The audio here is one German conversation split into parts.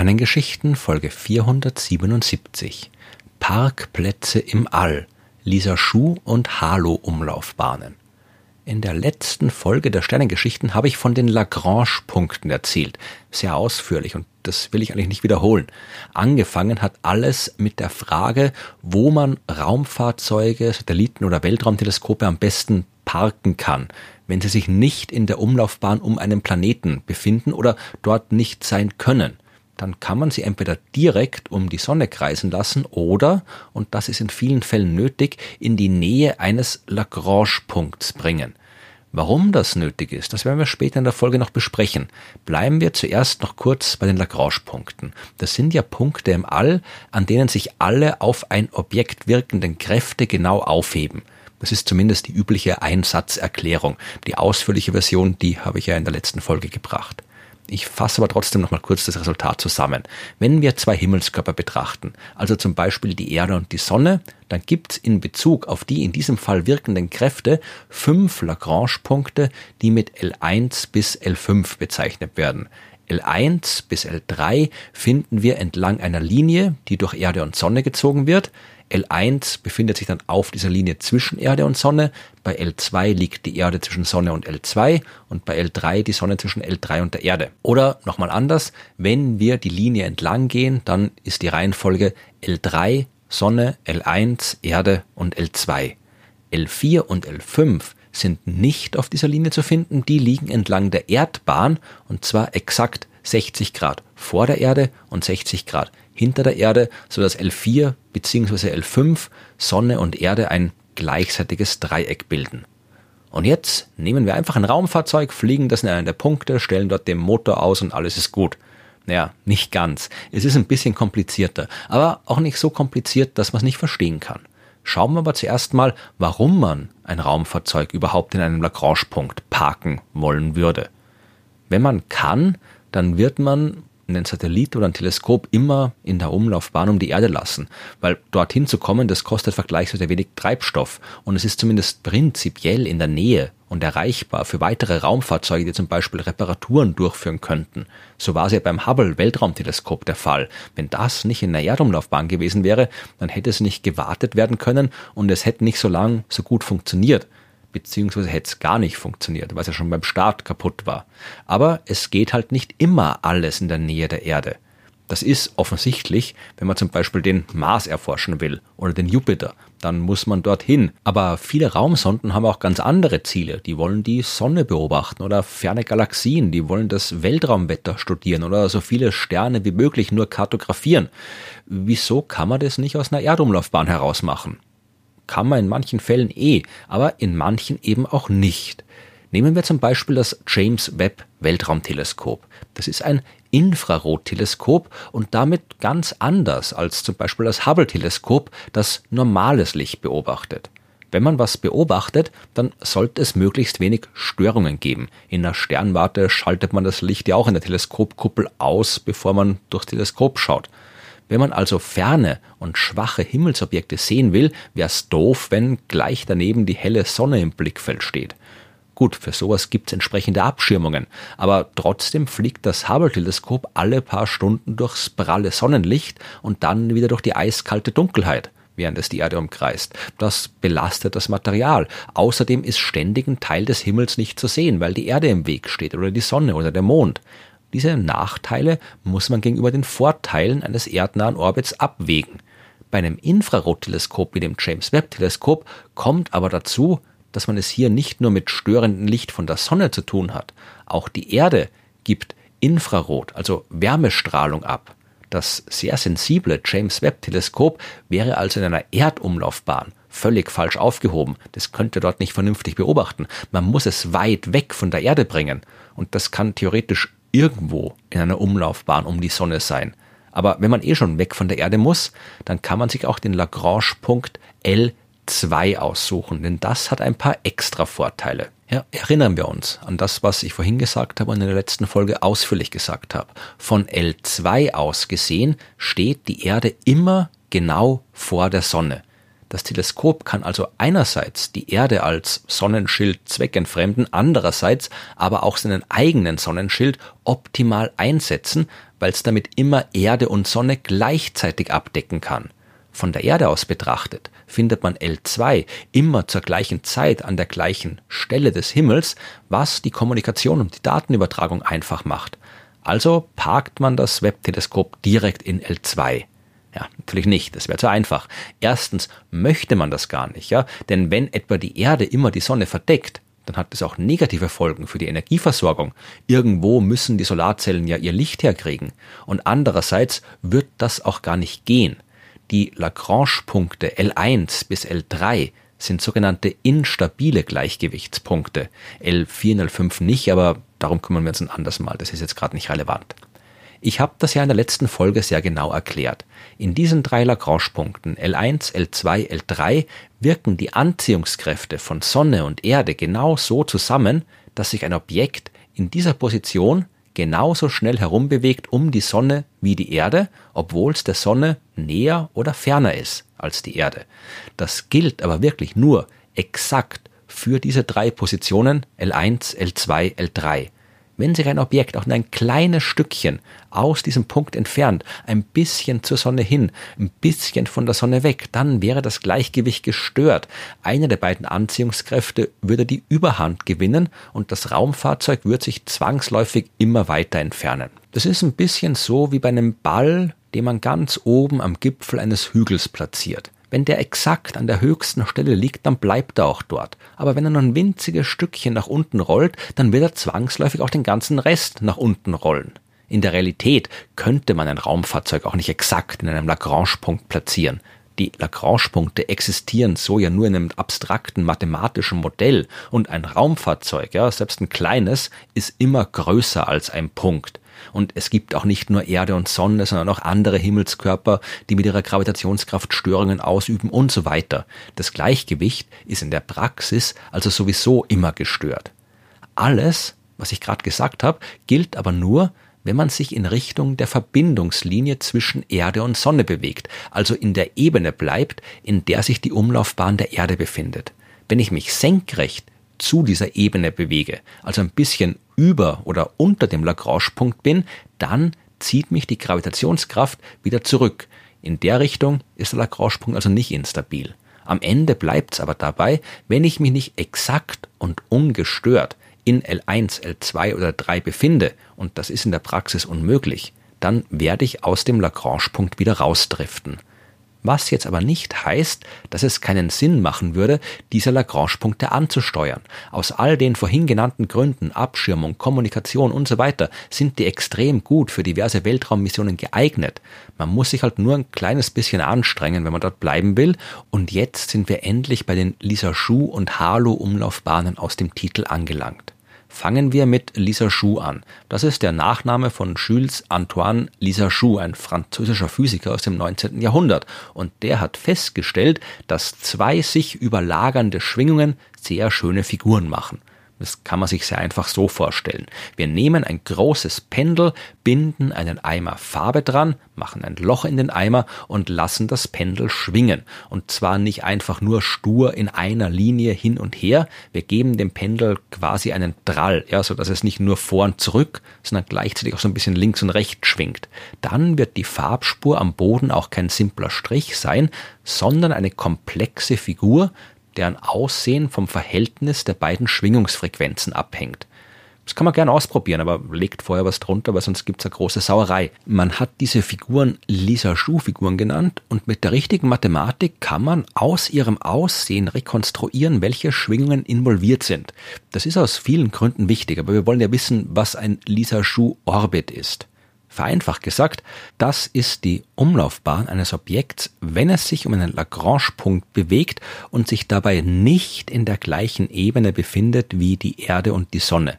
Sternengeschichten Folge 477 Parkplätze im All Lisa Schuh und Halo-Umlaufbahnen. In der letzten Folge der Sternengeschichten habe ich von den Lagrange-Punkten erzählt. Sehr ausführlich und das will ich eigentlich nicht wiederholen. Angefangen hat alles mit der Frage, wo man Raumfahrzeuge, Satelliten oder Weltraumteleskope am besten parken kann, wenn sie sich nicht in der Umlaufbahn um einen Planeten befinden oder dort nicht sein können dann kann man sie entweder direkt um die Sonne kreisen lassen oder, und das ist in vielen Fällen nötig, in die Nähe eines Lagrange-Punkts bringen. Warum das nötig ist, das werden wir später in der Folge noch besprechen. Bleiben wir zuerst noch kurz bei den Lagrange-Punkten. Das sind ja Punkte im All, an denen sich alle auf ein Objekt wirkenden Kräfte genau aufheben. Das ist zumindest die übliche Einsatzerklärung. Die ausführliche Version, die habe ich ja in der letzten Folge gebracht. Ich fasse aber trotzdem noch mal kurz das Resultat zusammen. Wenn wir zwei Himmelskörper betrachten, also zum Beispiel die Erde und die Sonne, dann gibt es in Bezug auf die in diesem Fall wirkenden Kräfte fünf Lagrange-Punkte, die mit L1 bis L5 bezeichnet werden. L1 bis L3 finden wir entlang einer Linie, die durch Erde und Sonne gezogen wird. L1 befindet sich dann auf dieser Linie zwischen Erde und Sonne. Bei L2 liegt die Erde zwischen Sonne und L2 und bei L3 die Sonne zwischen L3 und der Erde. Oder nochmal anders, wenn wir die Linie entlang gehen, dann ist die Reihenfolge L3, Sonne, L1, Erde und L2. L4 und L5 sind nicht auf dieser Linie zu finden, die liegen entlang der Erdbahn und zwar exakt 60 Grad vor der Erde und 60 Grad hinter der Erde, sodass L4 bzw. L5 Sonne und Erde ein gleichseitiges Dreieck bilden. Und jetzt nehmen wir einfach ein Raumfahrzeug, fliegen das in einen der Punkte, stellen dort den Motor aus und alles ist gut. Naja, nicht ganz. Es ist ein bisschen komplizierter, aber auch nicht so kompliziert, dass man es nicht verstehen kann. Schauen wir aber zuerst mal, warum man ein Raumfahrzeug überhaupt in einem Lagrange-Punkt parken wollen würde. Wenn man kann, dann wird man einen Satellit oder ein Teleskop immer in der Umlaufbahn um die Erde lassen, weil dorthin zu kommen, das kostet vergleichsweise wenig Treibstoff und es ist zumindest prinzipiell in der Nähe und erreichbar für weitere Raumfahrzeuge, die zum Beispiel Reparaturen durchführen könnten. So war es ja beim Hubble Weltraumteleskop der Fall. Wenn das nicht in der Erdumlaufbahn gewesen wäre, dann hätte es nicht gewartet werden können und es hätte nicht so lang so gut funktioniert beziehungsweise hätte es gar nicht funktioniert, weil es ja schon beim Start kaputt war. Aber es geht halt nicht immer alles in der Nähe der Erde. Das ist offensichtlich, wenn man zum Beispiel den Mars erforschen will oder den Jupiter, dann muss man dorthin. Aber viele Raumsonden haben auch ganz andere Ziele. Die wollen die Sonne beobachten oder ferne Galaxien, die wollen das Weltraumwetter studieren oder so viele Sterne wie möglich nur kartografieren. Wieso kann man das nicht aus einer Erdumlaufbahn heraus machen? kann man in manchen Fällen eh, aber in manchen eben auch nicht. Nehmen wir zum Beispiel das James Webb Weltraumteleskop. Das ist ein Infrarotteleskop und damit ganz anders als zum Beispiel das Hubble-Teleskop, das normales Licht beobachtet. Wenn man was beobachtet, dann sollte es möglichst wenig Störungen geben. In der Sternwarte schaltet man das Licht ja auch in der Teleskopkuppel aus, bevor man durchs Teleskop schaut. Wenn man also ferne und schwache Himmelsobjekte sehen will, wär's doof, wenn gleich daneben die helle Sonne im Blickfeld steht. Gut, für sowas gibt's entsprechende Abschirmungen, aber trotzdem fliegt das Hubble-Teleskop alle paar Stunden durchs pralle Sonnenlicht und dann wieder durch die eiskalte Dunkelheit während es die Erde umkreist. Das belastet das Material. Außerdem ist ständig ein Teil des Himmels nicht zu sehen, weil die Erde im Weg steht oder die Sonne oder der Mond. Diese Nachteile muss man gegenüber den Vorteilen eines erdnahen Orbits abwägen. Bei einem Infrarotteleskop wie dem James Webb Teleskop kommt aber dazu, dass man es hier nicht nur mit störendem Licht von der Sonne zu tun hat. Auch die Erde gibt Infrarot, also Wärmestrahlung ab. Das sehr sensible James Webb Teleskop wäre also in einer Erdumlaufbahn völlig falsch aufgehoben. Das könnte dort nicht vernünftig beobachten. Man muss es weit weg von der Erde bringen. Und das kann theoretisch irgendwo in einer Umlaufbahn um die Sonne sein. Aber wenn man eh schon weg von der Erde muss, dann kann man sich auch den Lagrange-Punkt L2 aussuchen, denn das hat ein paar extra Vorteile. Ja, erinnern wir uns an das, was ich vorhin gesagt habe und in der letzten Folge ausführlich gesagt habe. Von L2 aus gesehen steht die Erde immer genau vor der Sonne. Das Teleskop kann also einerseits die Erde als Sonnenschild zweckentfremden, andererseits aber auch seinen eigenen Sonnenschild optimal einsetzen, weil es damit immer Erde und Sonne gleichzeitig abdecken kann. Von der Erde aus betrachtet findet man L2 immer zur gleichen Zeit an der gleichen Stelle des Himmels, was die Kommunikation und die Datenübertragung einfach macht. Also parkt man das Webb-Teleskop direkt in L2. Ja, natürlich nicht, das wäre zu einfach. Erstens möchte man das gar nicht, ja, denn wenn etwa die Erde immer die Sonne verdeckt, dann hat es auch negative Folgen für die Energieversorgung. Irgendwo müssen die Solarzellen ja ihr Licht herkriegen. Und andererseits wird das auch gar nicht gehen. Die Lagrange-Punkte L1 bis L3 sind sogenannte instabile Gleichgewichtspunkte. L4 und L5 nicht, aber darum kümmern wir uns ein anderes Mal. Das ist jetzt gerade nicht relevant. Ich habe das ja in der letzten Folge sehr genau erklärt. In diesen drei Lagrange-Punkten L1, L2, L3 wirken die Anziehungskräfte von Sonne und Erde genau so zusammen, dass sich ein Objekt in dieser Position genauso schnell herumbewegt um die Sonne wie die Erde, obwohl es der Sonne näher oder ferner ist als die Erde. Das gilt aber wirklich nur exakt für diese drei Positionen L1, L2, L3. Wenn sich ein Objekt auch nur ein kleines Stückchen aus diesem Punkt entfernt, ein bisschen zur Sonne hin, ein bisschen von der Sonne weg, dann wäre das Gleichgewicht gestört. Eine der beiden Anziehungskräfte würde die Überhand gewinnen und das Raumfahrzeug wird sich zwangsläufig immer weiter entfernen. Das ist ein bisschen so wie bei einem Ball, den man ganz oben am Gipfel eines Hügels platziert. Wenn der exakt an der höchsten Stelle liegt, dann bleibt er auch dort. Aber wenn er nur ein winziges Stückchen nach unten rollt, dann wird er zwangsläufig auch den ganzen Rest nach unten rollen. In der Realität könnte man ein Raumfahrzeug auch nicht exakt in einem Lagrange-Punkt platzieren. Die Lagrange-Punkte existieren so ja nur in einem abstrakten mathematischen Modell und ein Raumfahrzeug, ja, selbst ein kleines, ist immer größer als ein Punkt. Und es gibt auch nicht nur Erde und Sonne, sondern auch andere Himmelskörper, die mit ihrer Gravitationskraft Störungen ausüben und so weiter. Das Gleichgewicht ist in der Praxis also sowieso immer gestört. Alles, was ich gerade gesagt habe, gilt aber nur, wenn man sich in Richtung der Verbindungslinie zwischen Erde und Sonne bewegt, also in der Ebene bleibt, in der sich die Umlaufbahn der Erde befindet. Wenn ich mich senkrecht zu dieser Ebene bewege, also ein bisschen über oder unter dem Lagrange-Punkt bin, dann zieht mich die Gravitationskraft wieder zurück. In der Richtung ist der Lagrange-Punkt also nicht instabil. Am Ende bleibt es aber dabei, wenn ich mich nicht exakt und ungestört in L1, L2 oder 3 befinde, und das ist in der Praxis unmöglich, dann werde ich aus dem Lagrange-Punkt wieder rausdriften. Was jetzt aber nicht heißt, dass es keinen Sinn machen würde, diese Lagrange-Punkte anzusteuern. Aus all den vorhin genannten Gründen, Abschirmung, Kommunikation und so weiter, sind die extrem gut für diverse Weltraummissionen geeignet. Man muss sich halt nur ein kleines bisschen anstrengen, wenn man dort bleiben will. Und jetzt sind wir endlich bei den Lisa Schuh und Halo Umlaufbahnen aus dem Titel angelangt. Fangen wir mit Lisa Schuh an. Das ist der Nachname von Jules Antoine Lisa Schuh, ein französischer Physiker aus dem 19. Jahrhundert. Und der hat festgestellt, dass zwei sich überlagernde Schwingungen sehr schöne Figuren machen. Das kann man sich sehr einfach so vorstellen. Wir nehmen ein großes Pendel, binden einen Eimer Farbe dran, machen ein Loch in den Eimer und lassen das Pendel schwingen. Und zwar nicht einfach nur stur in einer Linie hin und her. Wir geben dem Pendel quasi einen Drall, ja, so dass es nicht nur vor und zurück, sondern gleichzeitig auch so ein bisschen links und rechts schwingt. Dann wird die Farbspur am Boden auch kein simpler Strich sein, sondern eine komplexe Figur, deren Aussehen vom Verhältnis der beiden Schwingungsfrequenzen abhängt. Das kann man gerne ausprobieren, aber legt vorher was drunter, weil sonst gibt es eine große Sauerei. Man hat diese Figuren Lisa Schuh-Figuren genannt und mit der richtigen Mathematik kann man aus ihrem Aussehen rekonstruieren, welche Schwingungen involviert sind. Das ist aus vielen Gründen wichtig, aber wir wollen ja wissen, was ein Lisa Schuh-Orbit ist. Vereinfacht gesagt, das ist die Umlaufbahn eines Objekts, wenn es sich um einen Lagrange-Punkt bewegt und sich dabei nicht in der gleichen Ebene befindet wie die Erde und die Sonne.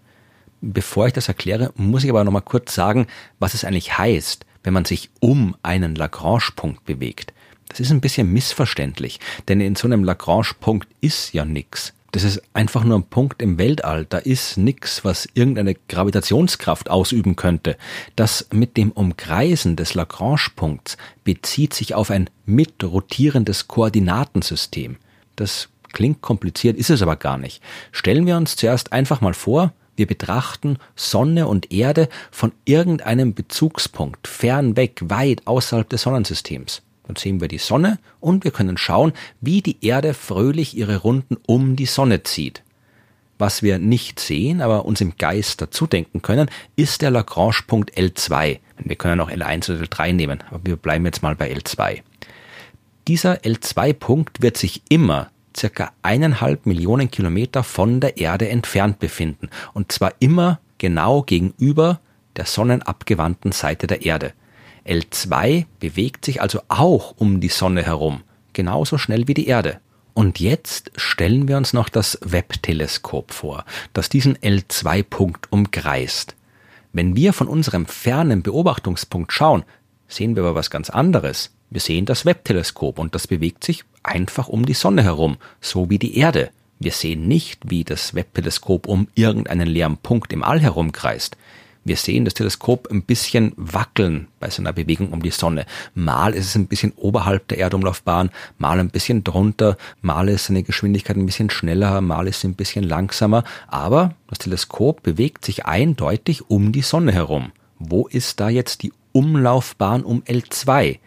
Bevor ich das erkläre, muss ich aber noch mal kurz sagen, was es eigentlich heißt, wenn man sich um einen Lagrange-Punkt bewegt. Das ist ein bisschen missverständlich, denn in so einem Lagrange-Punkt ist ja nichts. Das ist einfach nur ein Punkt im Weltall. Da ist nichts, was irgendeine Gravitationskraft ausüben könnte. Das mit dem Umkreisen des Lagrange-Punkts bezieht sich auf ein mitrotierendes Koordinatensystem. Das klingt kompliziert, ist es aber gar nicht. Stellen wir uns zuerst einfach mal vor, wir betrachten Sonne und Erde von irgendeinem Bezugspunkt, fern weg, weit außerhalb des Sonnensystems. Dann sehen wir die Sonne und wir können schauen, wie die Erde fröhlich ihre Runden um die Sonne zieht. Was wir nicht sehen, aber uns im Geist dazu denken können, ist der Lagrange-Punkt L2. Wir können auch L1 oder L3 nehmen, aber wir bleiben jetzt mal bei L2. Dieser L2-Punkt wird sich immer circa eineinhalb Millionen Kilometer von der Erde entfernt befinden, und zwar immer genau gegenüber der sonnenabgewandten Seite der Erde. L2 bewegt sich also auch um die Sonne herum, genauso schnell wie die Erde. Und jetzt stellen wir uns noch das Webb-Teleskop vor, das diesen L2-Punkt umkreist. Wenn wir von unserem fernen Beobachtungspunkt schauen, sehen wir aber was ganz anderes. Wir sehen das Webb-Teleskop und das bewegt sich einfach um die Sonne herum, so wie die Erde. Wir sehen nicht, wie das Webb-Teleskop um irgendeinen leeren Punkt im All herumkreist. Wir sehen das Teleskop ein bisschen wackeln bei seiner Bewegung um die Sonne. Mal ist es ein bisschen oberhalb der Erdumlaufbahn, mal ein bisschen drunter, mal ist seine Geschwindigkeit ein bisschen schneller, mal ist sie ein bisschen langsamer, aber das Teleskop bewegt sich eindeutig um die Sonne herum. Wo ist da jetzt die Umlaufbahn um L2?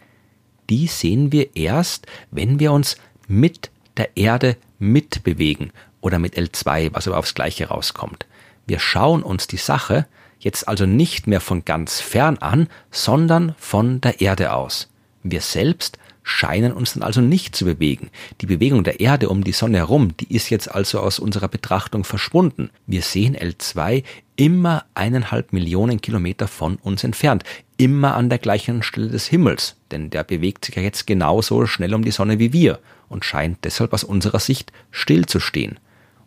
Die sehen wir erst, wenn wir uns mit der Erde mitbewegen oder mit L2, was aber aufs Gleiche rauskommt. Wir schauen uns die Sache jetzt also nicht mehr von ganz fern an, sondern von der Erde aus. Wir selbst scheinen uns dann also nicht zu bewegen. Die Bewegung der Erde um die Sonne herum, die ist jetzt also aus unserer Betrachtung verschwunden. Wir sehen L2 immer eineinhalb Millionen Kilometer von uns entfernt, immer an der gleichen Stelle des Himmels, denn der bewegt sich ja jetzt genauso schnell um die Sonne wie wir und scheint deshalb aus unserer Sicht stillzustehen.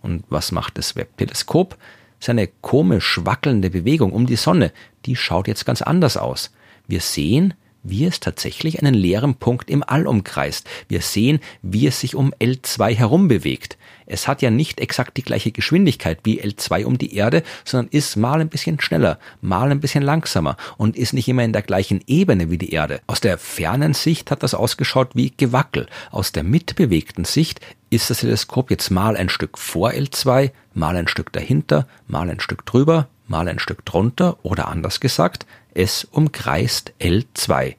Und was macht das Webb-Teleskop? Seine komisch wackelnde Bewegung um die Sonne, die schaut jetzt ganz anders aus. Wir sehen, wie es tatsächlich einen leeren Punkt im All umkreist. Wir sehen, wie es sich um L2 herum bewegt. Es hat ja nicht exakt die gleiche Geschwindigkeit wie L2 um die Erde, sondern ist mal ein bisschen schneller, mal ein bisschen langsamer und ist nicht immer in der gleichen Ebene wie die Erde. Aus der fernen Sicht hat das ausgeschaut wie Gewackel. Aus der mitbewegten Sicht ist das Teleskop jetzt mal ein Stück vor L2, mal ein Stück dahinter, mal ein Stück drüber, mal ein Stück drunter oder anders gesagt, es umkreist L2.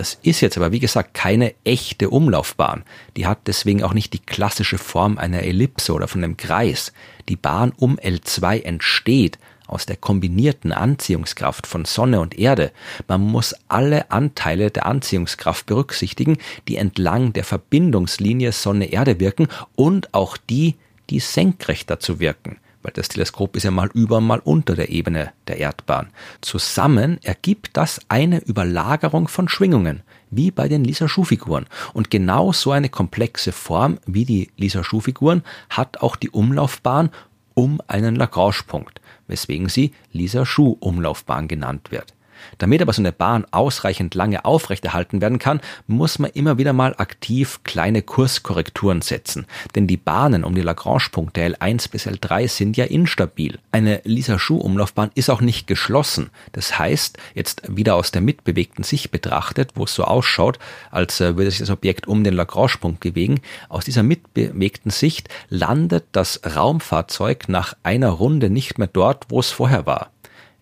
Das ist jetzt aber, wie gesagt, keine echte Umlaufbahn. Die hat deswegen auch nicht die klassische Form einer Ellipse oder von einem Kreis. Die Bahn um L2 entsteht aus der kombinierten Anziehungskraft von Sonne und Erde. Man muss alle Anteile der Anziehungskraft berücksichtigen, die entlang der Verbindungslinie Sonne-Erde wirken und auch die, die senkrecht dazu wirken weil das Teleskop ist ja mal über, mal unter der Ebene der Erdbahn. Zusammen ergibt das eine Überlagerung von Schwingungen, wie bei den Lisa-Schuh-Figuren. Und genau so eine komplexe Form wie die Lisa-Schuh-Figuren hat auch die Umlaufbahn um einen Lagrange-Punkt, weswegen sie Lisa-Schuh-Umlaufbahn genannt wird. Damit aber so eine Bahn ausreichend lange aufrechterhalten werden kann, muss man immer wieder mal aktiv kleine Kurskorrekturen setzen. Denn die Bahnen um die Lagrange-Punkte L1 bis L3 sind ja instabil. Eine Lisa-Schuh-Umlaufbahn ist auch nicht geschlossen. Das heißt, jetzt wieder aus der mitbewegten Sicht betrachtet, wo es so ausschaut, als äh, würde sich das Objekt um den Lagrange-Punkt bewegen, aus dieser mitbewegten Sicht landet das Raumfahrzeug nach einer Runde nicht mehr dort, wo es vorher war.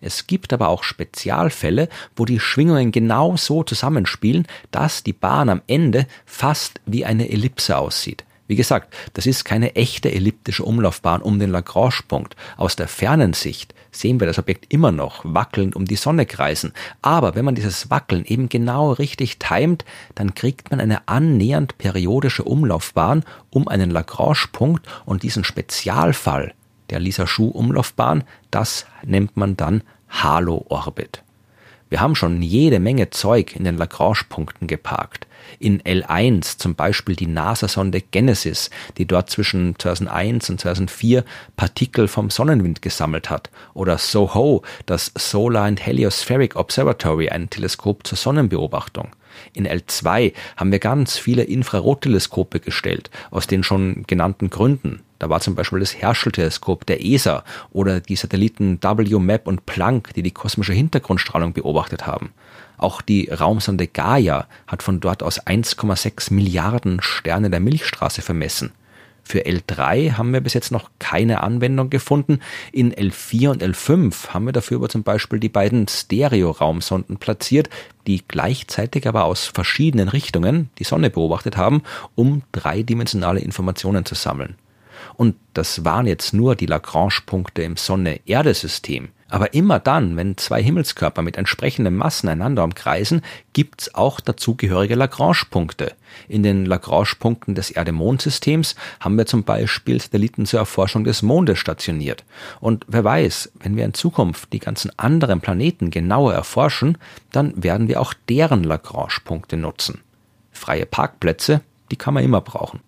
Es gibt aber auch Spezialfälle, wo die Schwingungen genau so zusammenspielen, dass die Bahn am Ende fast wie eine Ellipse aussieht. Wie gesagt, das ist keine echte elliptische Umlaufbahn um den Lagrange-Punkt. Aus der fernen Sicht sehen wir das Objekt immer noch wackelnd um die Sonne kreisen. Aber wenn man dieses Wackeln eben genau richtig timet, dann kriegt man eine annähernd periodische Umlaufbahn um einen Lagrange-Punkt und diesen Spezialfall, der Lisa-Schuh-Umlaufbahn, das nennt man dann Halo-Orbit. Wir haben schon jede Menge Zeug in den Lagrange-Punkten geparkt. In L1 zum Beispiel die NASA-Sonde Genesis, die dort zwischen 2001 und 2004 Partikel vom Sonnenwind gesammelt hat. Oder SOHO, das Solar and Heliospheric Observatory, ein Teleskop zur Sonnenbeobachtung. In L2 haben wir ganz viele Infrarotteleskope gestellt, aus den schon genannten Gründen. Da war zum Beispiel das Herschel-Teleskop der ESA oder die Satelliten WMAP und Planck, die die kosmische Hintergrundstrahlung beobachtet haben. Auch die Raumsonde Gaia hat von dort aus 1,6 Milliarden Sterne der Milchstraße vermessen. Für L3 haben wir bis jetzt noch keine Anwendung gefunden. In L4 und L5 haben wir dafür aber zum Beispiel die beiden Stereo-Raumsonden platziert, die gleichzeitig aber aus verschiedenen Richtungen die Sonne beobachtet haben, um dreidimensionale Informationen zu sammeln. Und das waren jetzt nur die Lagrange-Punkte im Sonne-Erde-System. Aber immer dann, wenn zwei Himmelskörper mit entsprechenden Massen einander umkreisen, gibt's auch dazugehörige Lagrange-Punkte. In den Lagrange-Punkten des Erde-Mond-Systems haben wir zum Beispiel Satelliten zur Erforschung des Mondes stationiert. Und wer weiß, wenn wir in Zukunft die ganzen anderen Planeten genauer erforschen, dann werden wir auch deren Lagrange-Punkte nutzen. Freie Parkplätze, die kann man immer brauchen.